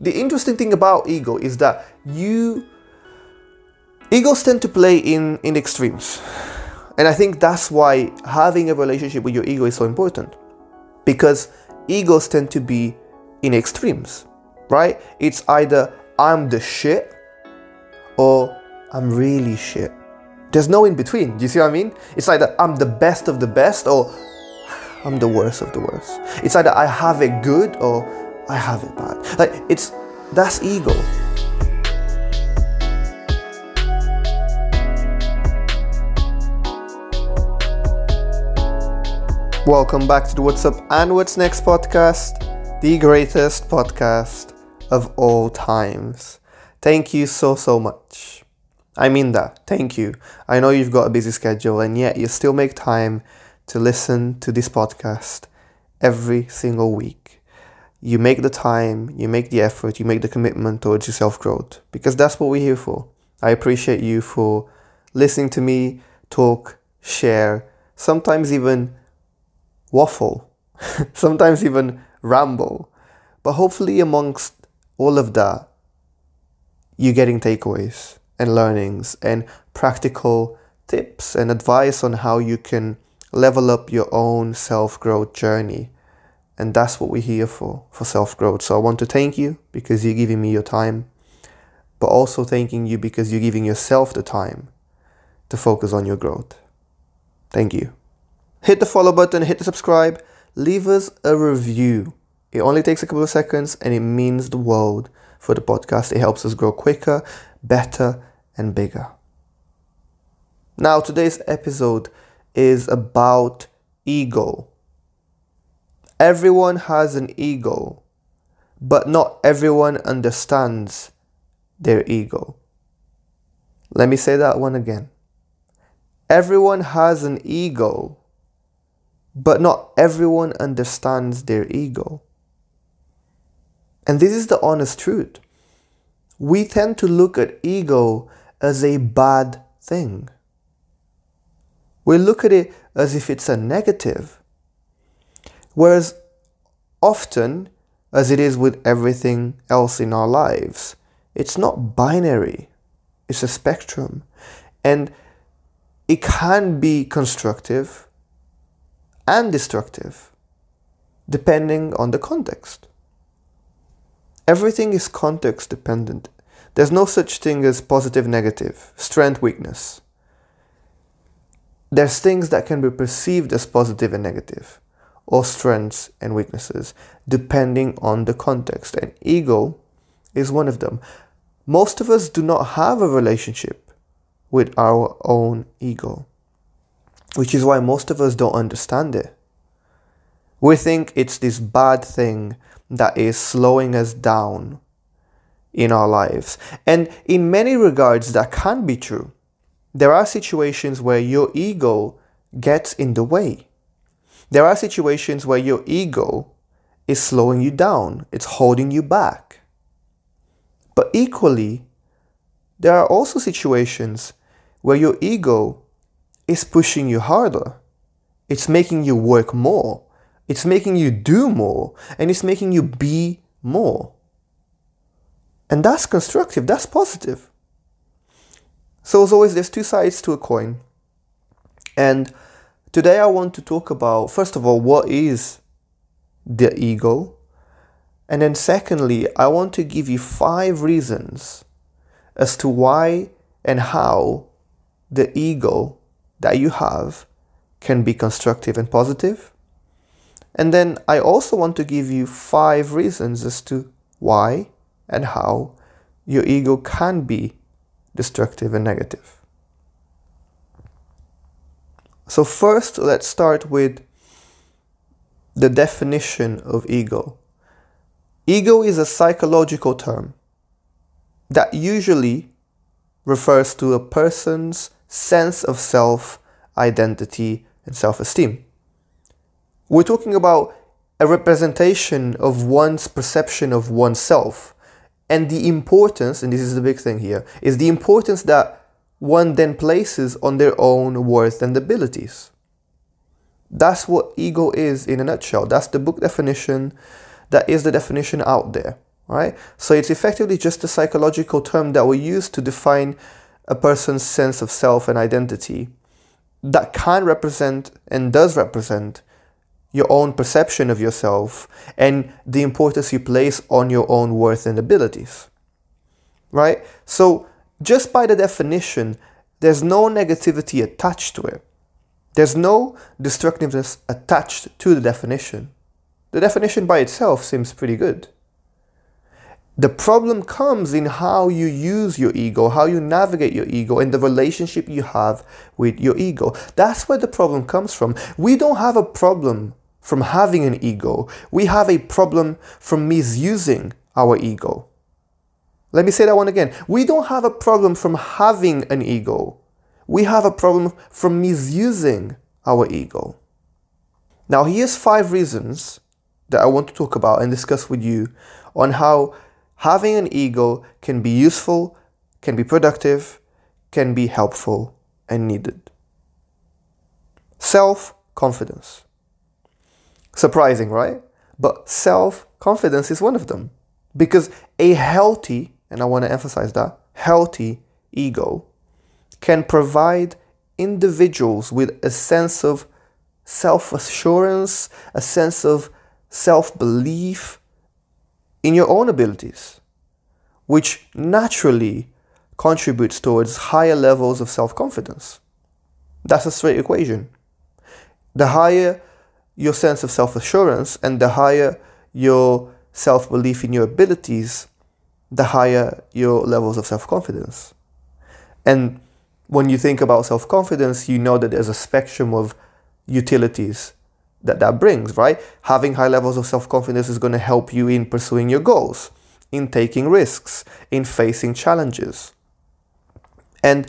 the interesting thing about ego is that you egos tend to play in in extremes. And i think that's why having a relationship with your ego is so important. Because egos tend to be in extremes right? It's either i'm the shit or i'm really shit. There's no in between. Do you see what i mean? It's either i'm the best of the best or i'm the worst of the worst. It's either i have it good or i have it bad like it's that's ego Welcome back to the What's Up and What's Next podcast, the greatest podcast of all times. Thank you so, so much. I mean that. Thank you. I know you've got a busy schedule and yet you still make time to listen to this podcast every single week. You make the time, you make the effort, you make the commitment towards your self growth because that's what we're here for. I appreciate you for listening to me talk, share, sometimes even waffle, sometimes even ramble. But hopefully, amongst all of that, you're getting takeaways and learnings and practical tips and advice on how you can level up your own self growth journey. And that's what we're here for, for self growth. So I want to thank you because you're giving me your time, but also thanking you because you're giving yourself the time to focus on your growth. Thank you. Hit the follow button, hit the subscribe, leave us a review. It only takes a couple of seconds and it means the world for the podcast. It helps us grow quicker, better, and bigger. Now, today's episode is about ego. Everyone has an ego, but not everyone understands their ego. Let me say that one again. Everyone has an ego, but not everyone understands their ego. And this is the honest truth. We tend to look at ego as a bad thing. We look at it as if it's a negative. Whereas often, as it is with everything else in our lives, it's not binary, it's a spectrum. And it can be constructive and destructive, depending on the context. Everything is context dependent. There's no such thing as positive, negative, strength, weakness. There's things that can be perceived as positive and negative, or strengths and weaknesses, depending on the context. And ego is one of them. Most of us do not have a relationship with our own ego which is why most of us don't understand it. We think it's this bad thing that is slowing us down in our lives. And in many regards, that can be true. There are situations where your ego gets in the way. There are situations where your ego is slowing you down, it's holding you back. But equally, there are also situations where your ego is pushing you harder. It's making you work more. It's making you do more. And it's making you be more. And that's constructive, that's positive. So, as always, there's two sides to a coin. And today I want to talk about, first of all, what is the ego? And then, secondly, I want to give you five reasons as to why and how the ego that you have can be constructive and positive. And then I also want to give you five reasons as to why and how your ego can be destructive and negative. So, first, let's start with the definition of ego. Ego is a psychological term that usually refers to a person's sense of self, identity, and self esteem. We're talking about a representation of one's perception of oneself and the importance, and this is the big thing here, is the importance that one then places on their own worth and abilities. That's what ego is in a nutshell. That's the book definition. That is the definition out there. right? So it's effectively just a psychological term that we use to define a person's sense of self and identity that can represent and does represent your own perception of yourself and the importance you place on your own worth and abilities. Right? So, just by the definition, there's no negativity attached to it. There's no destructiveness attached to the definition. The definition by itself seems pretty good. The problem comes in how you use your ego, how you navigate your ego, and the relationship you have with your ego. That's where the problem comes from. We don't have a problem from having an ego, we have a problem from misusing our ego. Let me say that one again. We don't have a problem from having an ego. We have a problem from misusing our ego. Now, here's five reasons that I want to talk about and discuss with you on how having an ego can be useful, can be productive, can be helpful and needed. Self confidence. Surprising, right? But self confidence is one of them. Because a healthy, and I want to emphasize that, healthy ego can provide individuals with a sense of self assurance, a sense of self belief, in your own abilities, which naturally contributes towards higher levels of self confidence. That's a straight equation. The higher your sense of self assurance and the higher your self belief in your abilities, the higher your levels of self confidence. And when you think about self confidence, you know that there's a spectrum of utilities that that brings, right? Having high levels of self confidence is going to help you in pursuing your goals, in taking risks, in facing challenges. And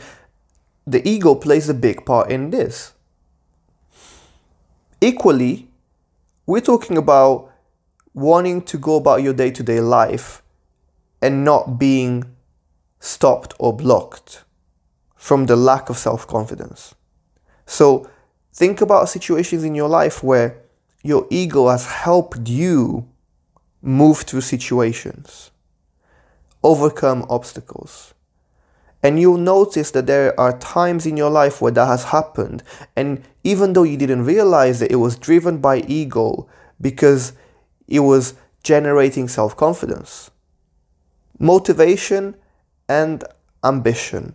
the ego plays a big part in this. Equally, we're talking about wanting to go about your day to day life and not being stopped or blocked from the lack of self confidence. So, Think about situations in your life where your ego has helped you move through situations, overcome obstacles. And you'll notice that there are times in your life where that has happened. And even though you didn't realize it, it was driven by ego because it was generating self confidence, motivation, and ambition.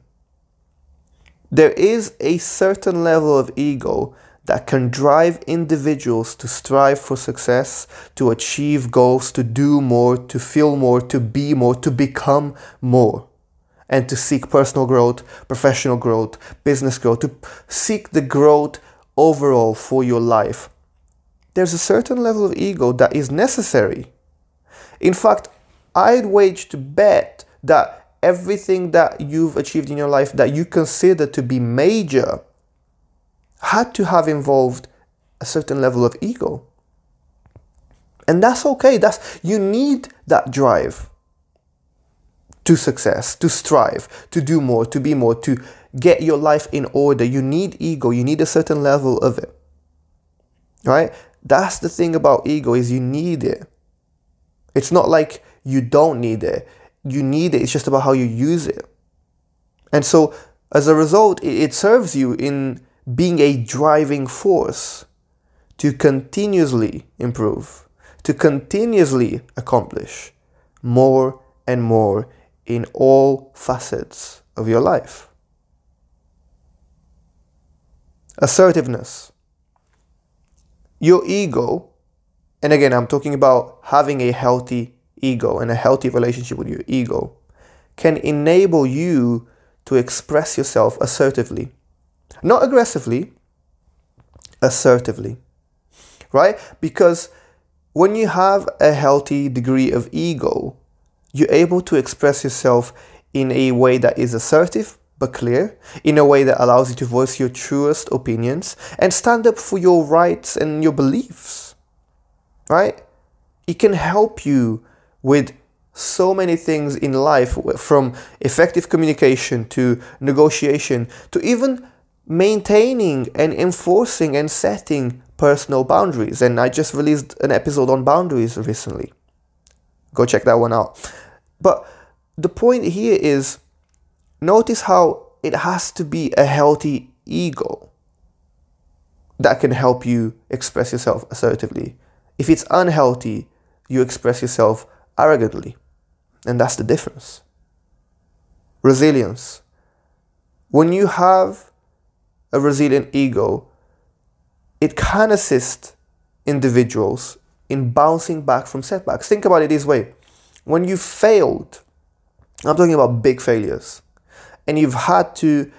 There is a certain level of ego that can drive individuals to strive for success, to achieve goals, to do more, to feel more, to be more, to become more, and to seek personal growth, professional growth, business growth, to seek the growth overall for your life. There's a certain level of ego that is necessary. In fact, I'd wage to bet that everything that you've achieved in your life that you consider to be major had to have involved a certain level of ego. And that's okay. That's you need that drive to success, to strive, to do more, to be more, to get your life in order. You need ego. You need a certain level of it. Right? That's the thing about ego is you need it. It's not like you don't need it you need it. It's just about how you use it. And so, as a result, it serves you in being a driving force to continuously improve, to continuously accomplish more and more in all facets of your life. Assertiveness. Your ego, and again, I'm talking about having a healthy ego and a healthy relationship with your ego can enable you to express yourself assertively. Not aggressively, assertively. Right? Because when you have a healthy degree of ego, you're able to express yourself in a way that is assertive but clear, in a way that allows you to voice your truest opinions and stand up for your rights and your beliefs. Right? It can help you with so many things in life from effective communication to negotiation to even maintaining and enforcing and setting personal boundaries. And I just released an episode on boundaries recently. Go check that one out. But the point here is notice how it has to be a healthy ego that can help you express yourself assertively. If it's unhealthy, you express yourself arrogantly. And that's the difference. Resilience. When you have a resilient ego, it can assist individuals in bouncing back from setbacks. Think about it this way when you failed, I'm talking about big failures, and you've had to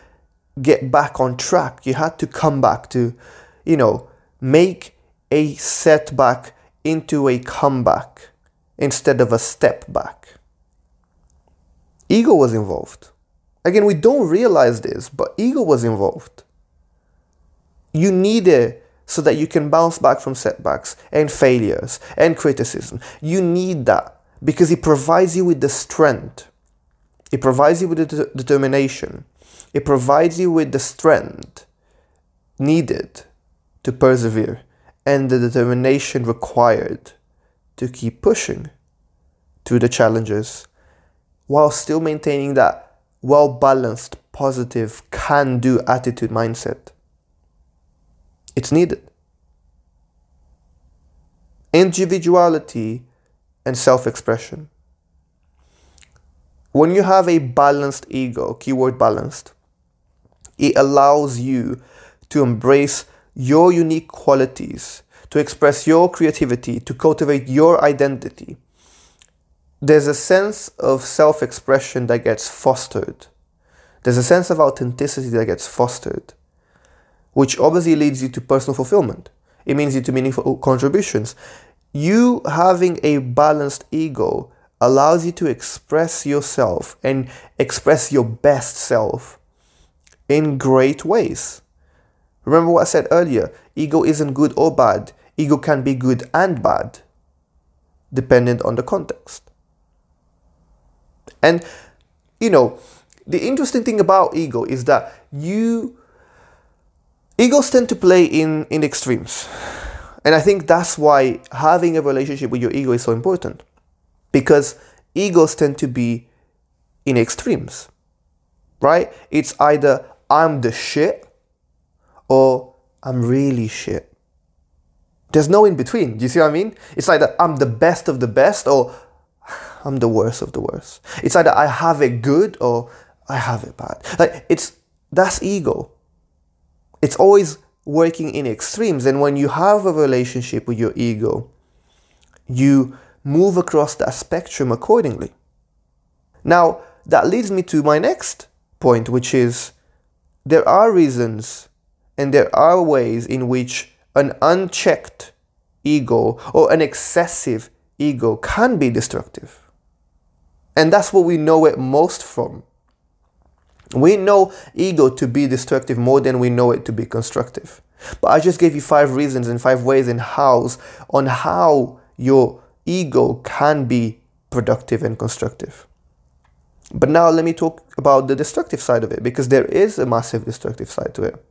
get back on track, you had to come back to, you know, make a setback into a comeback instead of a step back. Ego was involved. Again, we don't realize this, but ego was involved. You need it so that you can bounce back from setbacks and failures and criticism. You need that because it provides you with the strength. It provides you with the de- determination. It provides you with the strength needed to persevere and the determination required to keep pushing through the challenges while still maintaining that well balanced, positive, can do attitude mindset. It's needed. Individuality and self expression. When you have a balanced ego, keyword balanced, it allows you to embrace your unique qualities, to express your creativity, to cultivate your identity there's a sense of self expression that gets fostered. There's a sense of authenticity that gets fostered, which obviously leads you to personal fulfillment. It means you to meaningful contributions. You having a balanced ego allows you to express yourself and express your best self in great ways. Remember what I said earlier ego isn't good or bad, ego can be good and bad, dependent on the context. And, you know, the interesting thing about ego is that you, egos tend to play in, in extremes. And I think that's why having a relationship with your ego is so important. Because egos tend to be in extremes, right? It's either I'm the shit or I'm really shit. There's no in between. Do you see what I mean? It's either I'm the best of the best or I'm the worst of the worst. It's either I have it good or I have it bad. Like it's that's ego. It's always working in extremes. And when you have a relationship with your ego, you move across that spectrum accordingly. Now, that leads me to my next point, which is there are reasons and there are ways in which an unchecked ego or an excessive ego can be destructive. And that's what we know it most from. We know ego to be destructive more than we know it to be constructive. But I just gave you five reasons and five ways and hows on how your ego can be productive and constructive. But now let me talk about the destructive side of it because there is a massive destructive side to it.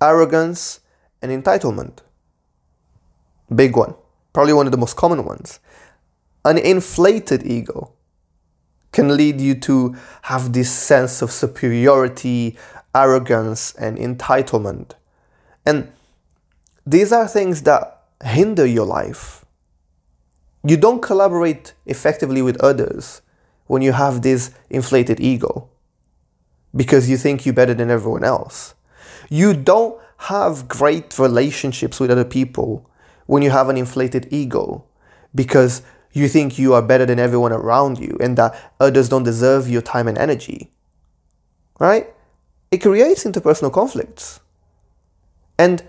Arrogance and entitlement. Big one. Probably one of the most common ones an inflated ego can lead you to have this sense of superiority, arrogance, and entitlement. And these are things that hinder your life. You don't collaborate effectively with others when you have this inflated ego because you think you're better than everyone else. You don't have great relationships with other people when you have an inflated ego because you think you are better than everyone around you and that others don't deserve your time and energy. Right? It creates interpersonal conflicts. And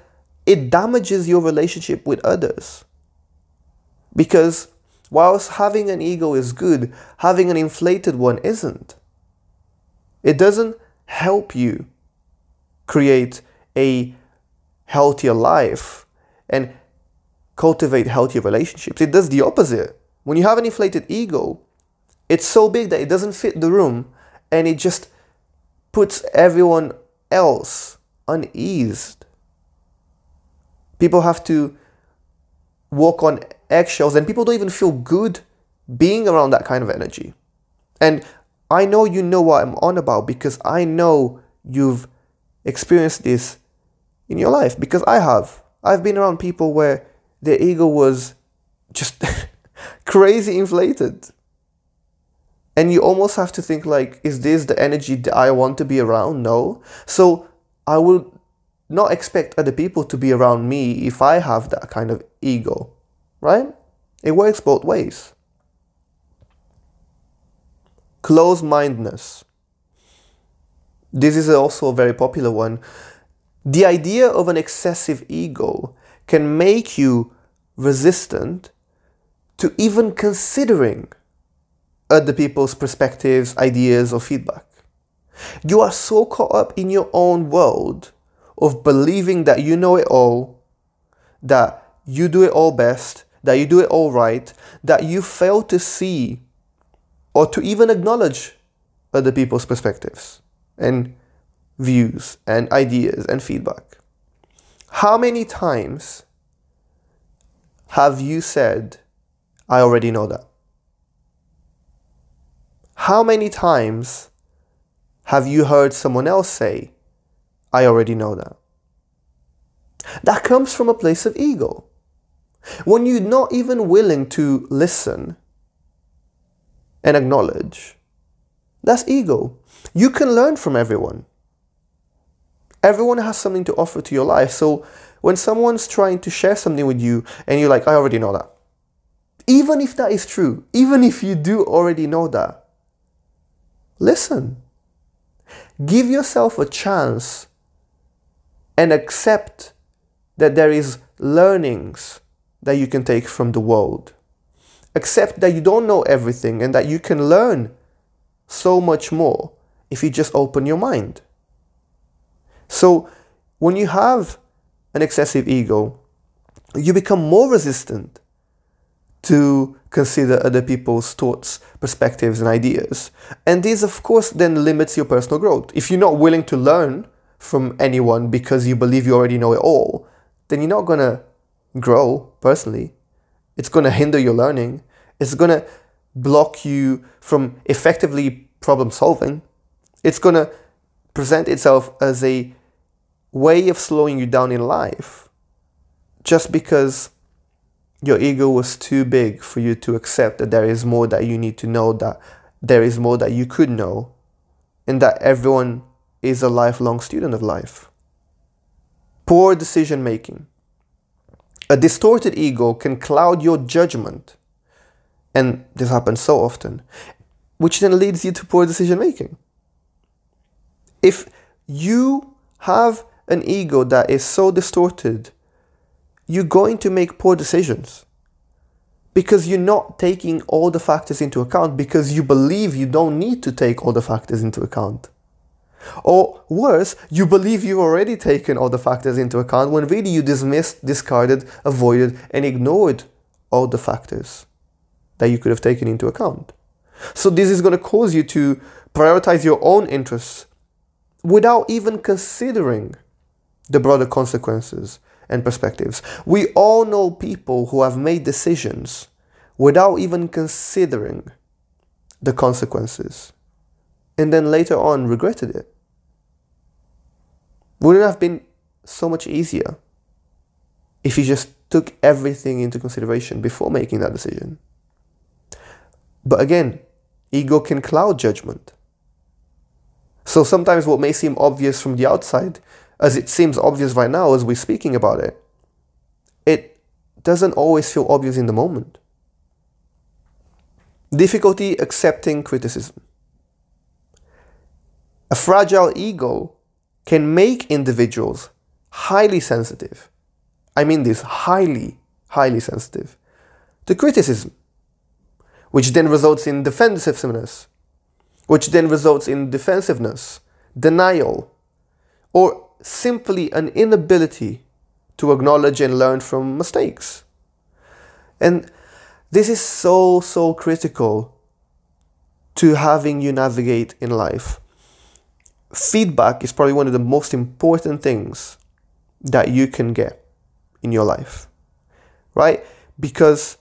it damages your relationship with others. Because whilst having an ego is good, having an inflated one isn't. It doesn't help you create a healthier life and cultivate healthier relationships. It does the opposite. When you have an inflated ego, it's so big that it doesn't fit the room and it just puts everyone else uneased. People have to walk on eggshells and people don't even feel good being around that kind of energy. And I know you know what I'm on about because I know you've experienced this in your life because I have. I've been around people where their ego was just crazy inflated. And you almost have to think like, is this the energy that I want to be around? No. So I will not expect other people to be around me if I have that kind of ego, right? It works both ways. Close mindedness. This is also a very popular one. The idea of an excessive ego can make you resistant to even considering other people's perspectives, ideas, or feedback. You are so caught up in your own world of believing that you know it all, that you do it all best, that you do it all right, that you fail to see or to even acknowledge other people's perspectives and views and ideas and feedback. How many times have you said, I already know that? How many times have you heard someone else say, I already know that? That comes from a place of ego. When you're not even willing to listen and acknowledge, that's ego. You can learn from everyone. Everyone has something to offer to your life. So when someone's trying to share something with you and you're like, I already know that. Even if that is true, even if you do already know that, listen. Give yourself a chance and accept that there is learnings that you can take from the world. Accept that you don't know everything and that you can learn so much more if you just open your mind. So, when you have an excessive ego, you become more resistant to consider other people's thoughts, perspectives, and ideas. And this, of course, then limits your personal growth. If you're not willing to learn from anyone because you believe you already know it all, then you're not going to grow personally. It's going to hinder your learning. It's going to block you from effectively problem solving. It's going to present itself as a way of slowing you down in life just because your ego was too big for you to accept that there is more that you need to know, that there is more that you could know, and that everyone is a lifelong student of life. Poor decision making. A distorted ego can cloud your judgment, and this happens so often, which then leads you to poor decision making. If you have an ego that is so distorted, you're going to make poor decisions because you're not taking all the factors into account because you believe you don't need to take all the factors into account. Or worse, you believe you've already taken all the factors into account when really you dismissed, discarded, avoided, and ignored all the factors that you could have taken into account. So, this is going to cause you to prioritize your own interests without even considering the broader consequences and perspectives. We all know people who have made decisions without even considering the consequences and then later on regretted it. Would it have been so much easier if you just took everything into consideration before making that decision? But again, ego can cloud judgment. So sometimes what may seem obvious from the outside, as it seems obvious right now as we're speaking about it, it doesn't always feel obvious in the moment. Difficulty accepting criticism. A fragile ego can make individuals highly sensitive. I mean this highly, highly sensitive to criticism, which then results in defensiveness, which then results in defensiveness, denial, or simply an inability to acknowledge and learn from mistakes. And this is so, so critical to having you navigate in life feedback is probably one of the most important things that you can get in your life, right? Because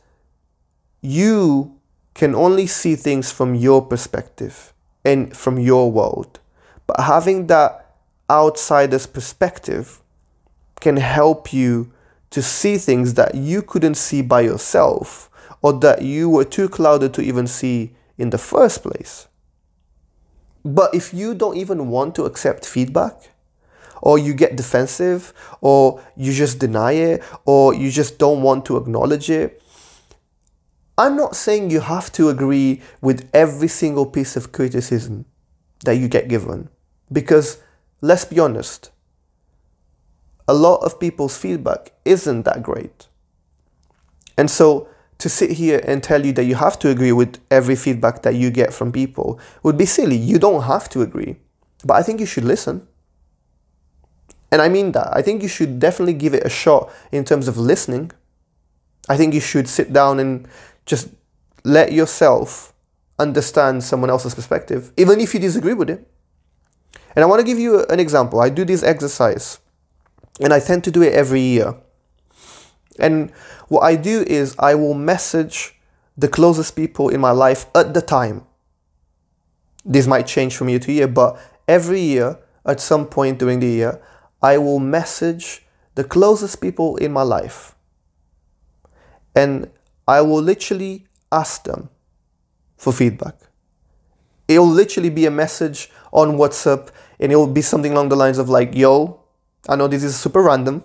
you can only see things from your perspective and from your world. But having that outsider's perspective can help you to see things that you couldn't see by yourself or that you were too clouded to even see in the first place. But if you don't even want to accept feedback, or you get defensive, or you just deny it, or you just don't want to acknowledge it, I'm not saying you have to agree with every single piece of criticism that you get given. Because let's be honest, a lot of people's feedback isn't that great. And so to sit here and tell you that you have to agree with every feedback that you get from people would be silly. You don't have to agree. But I think you should listen. And I mean that. I think you should definitely give it a shot in terms of listening. I think you should sit down and just let yourself understand someone else's perspective, even if you disagree with it. And I want to give you an example. I do this exercise, and I tend to do it every year. And what I do is I will message the closest people in my life at the time. This might change from year to year, but every year, at some point during the year, I will message the closest people in my life. And I will literally ask them for feedback. It'll literally be a message on WhatsApp and it will be something along the lines of like, yo, I know this is super random,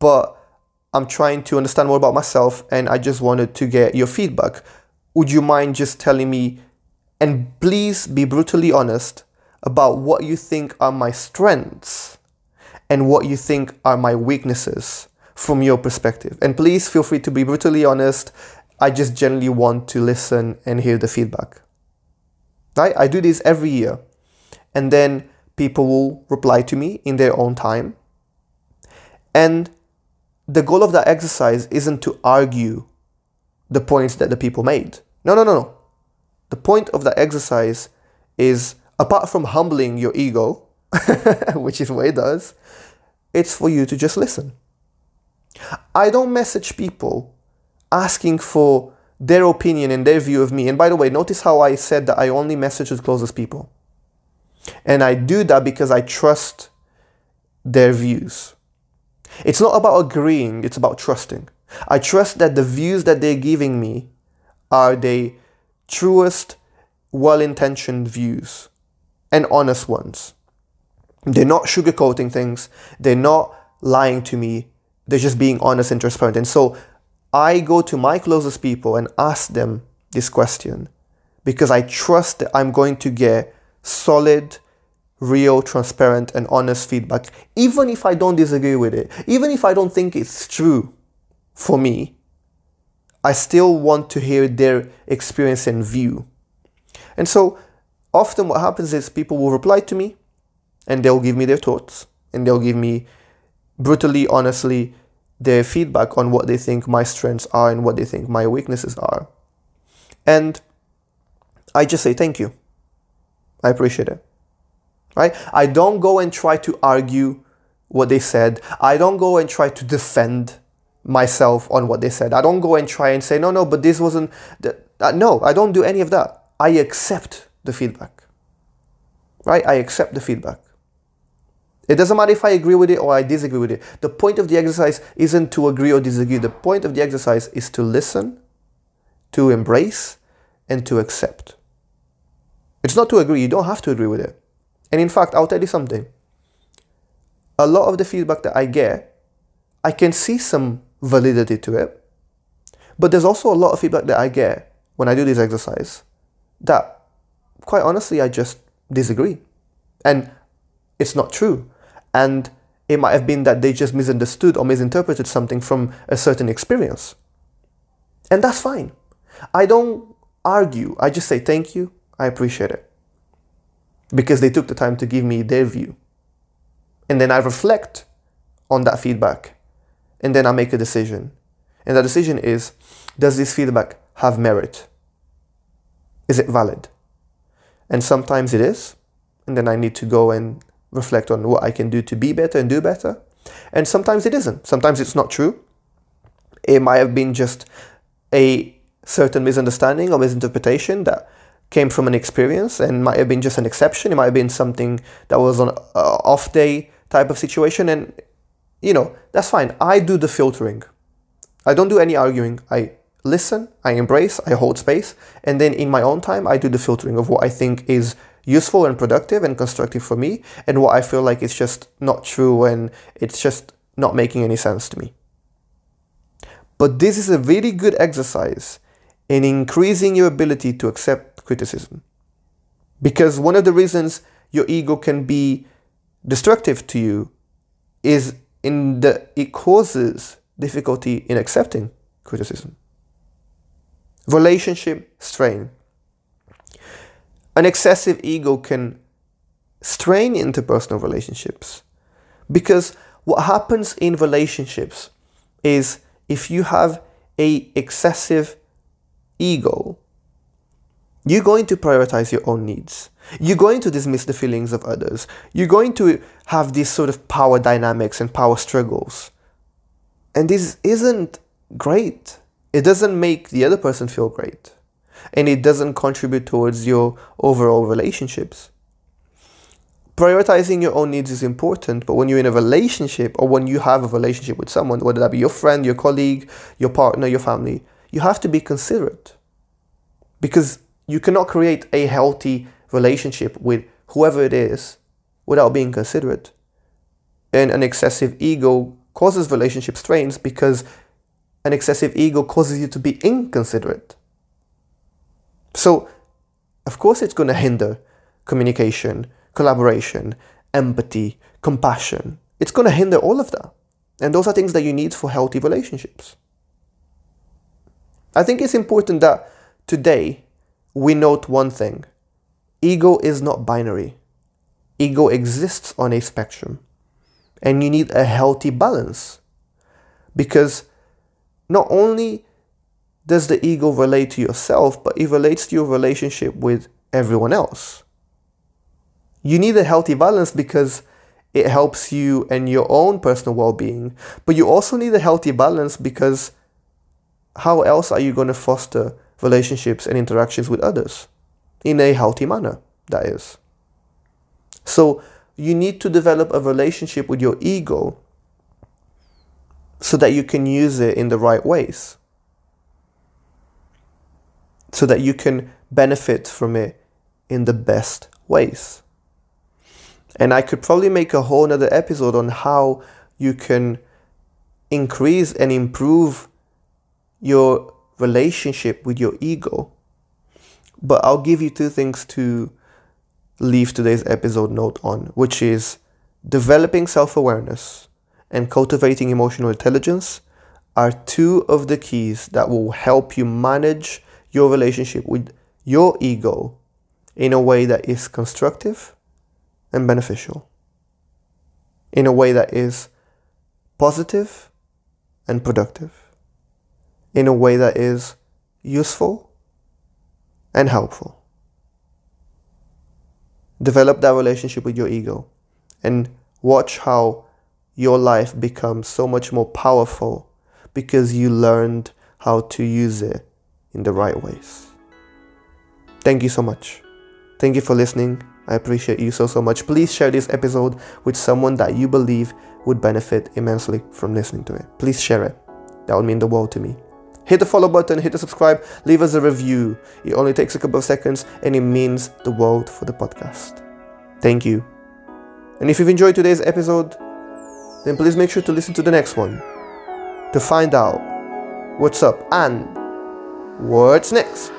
but I'm trying to understand more about myself and I just wanted to get your feedback. Would you mind just telling me, and please be brutally honest about what you think are my strengths and what you think are my weaknesses from your perspective? And please feel free to be brutally honest. I just generally want to listen and hear the feedback. Right? I do this every year. And then people will reply to me in their own time. And the goal of that exercise isn't to argue the points that the people made. No, no, no, no. The point of that exercise is apart from humbling your ego, which is what it does, it's for you to just listen. I don't message people asking for their opinion and their view of me. And by the way, notice how I said that I only message the closest people. And I do that because I trust their views. It's not about agreeing, it's about trusting. I trust that the views that they're giving me are the truest, well intentioned views and honest ones. They're not sugarcoating things, they're not lying to me, they're just being honest and transparent. And so I go to my closest people and ask them this question because I trust that I'm going to get solid, real, transparent, and honest feedback, even if I don't disagree with it, even if I don't think it's true for me, I still want to hear their experience and view. And so often what happens is people will reply to me and they'll give me their thoughts and they'll give me brutally, honestly, their feedback on what they think my strengths are and what they think my weaknesses are. And I just say thank you. I appreciate it right? I don't go and try to argue what they said. I don't go and try to defend myself on what they said. I don't go and try and say, no, no, but this wasn't. Uh, no, I don't do any of that. I accept the feedback, right? I accept the feedback. It doesn't matter if I agree with it or I disagree with it. The point of the exercise isn't to agree or disagree. The point of the exercise is to listen, to embrace, and to accept. It's not to agree. You don't have to agree with it. And in fact, I'll tell you something. A lot of the feedback that I get, I can see some validity to it. But there's also a lot of feedback that I get when I do this exercise that, quite honestly, I just disagree. And it's not true. And it might have been that they just misunderstood or misinterpreted something from a certain experience. And that's fine. I don't argue. I just say thank you. I appreciate it because they took the time to give me their view. And then I reflect on that feedback. And then I make a decision. And the decision is does this feedback have merit? Is it valid? And sometimes it is. And then I need to go and reflect on what I can do to be better and do better. And sometimes it isn't. Sometimes it's not true. It might have been just a certain misunderstanding or misinterpretation that came from an experience and might have been just an exception. It might have been something that was an uh, off day type of situation, and you know that's fine. I do the filtering. I don't do any arguing. I listen, I embrace, I hold space, and then in my own time, I do the filtering of what I think is useful and productive and constructive for me, and what I feel like is just not true and it's just not making any sense to me. But this is a really good exercise in increasing your ability to accept criticism. Because one of the reasons your ego can be destructive to you is in that it causes difficulty in accepting criticism. Relationship strain. An excessive ego can strain interpersonal relationships because what happens in relationships is if you have a excessive ego you're going to prioritize your own needs. You're going to dismiss the feelings of others. You're going to have these sort of power dynamics and power struggles. And this isn't great. It doesn't make the other person feel great. And it doesn't contribute towards your overall relationships. Prioritizing your own needs is important, but when you're in a relationship or when you have a relationship with someone, whether that be your friend, your colleague, your partner, your family, you have to be considerate. Because you cannot create a healthy relationship with whoever it is without being considerate. And an excessive ego causes relationship strains because an excessive ego causes you to be inconsiderate. So, of course, it's going to hinder communication, collaboration, empathy, compassion. It's going to hinder all of that. And those are things that you need for healthy relationships. I think it's important that today we note one thing ego is not binary, ego exists on a spectrum. And you need a healthy balance because not only does the ego relate to yourself, but it relates to your relationship with everyone else. You need a healthy balance because it helps you and your own personal well being, but you also need a healthy balance because how else are you going to foster relationships and interactions with others in a healthy manner, that is. So you need to develop a relationship with your ego so that you can use it in the right ways. So that you can benefit from it in the best ways. And I could probably make a whole nother episode on how you can increase and improve your relationship with your ego. But I'll give you two things to leave today's episode note on, which is developing self awareness and cultivating emotional intelligence are two of the keys that will help you manage your relationship with your ego in a way that is constructive and beneficial, in a way that is positive and productive in a way that is useful and helpful. Develop that relationship with your ego and watch how your life becomes so much more powerful because you learned how to use it in the right ways. Thank you so much. Thank you for listening. I appreciate you so, so much. Please share this episode with someone that you believe would benefit immensely from listening to it. Please share it. That would mean the world to me. Hit the follow button, hit the subscribe, leave us a review. It only takes a couple of seconds and it means the world for the podcast. Thank you. And if you've enjoyed today's episode, then please make sure to listen to the next one to find out what's up and what's next.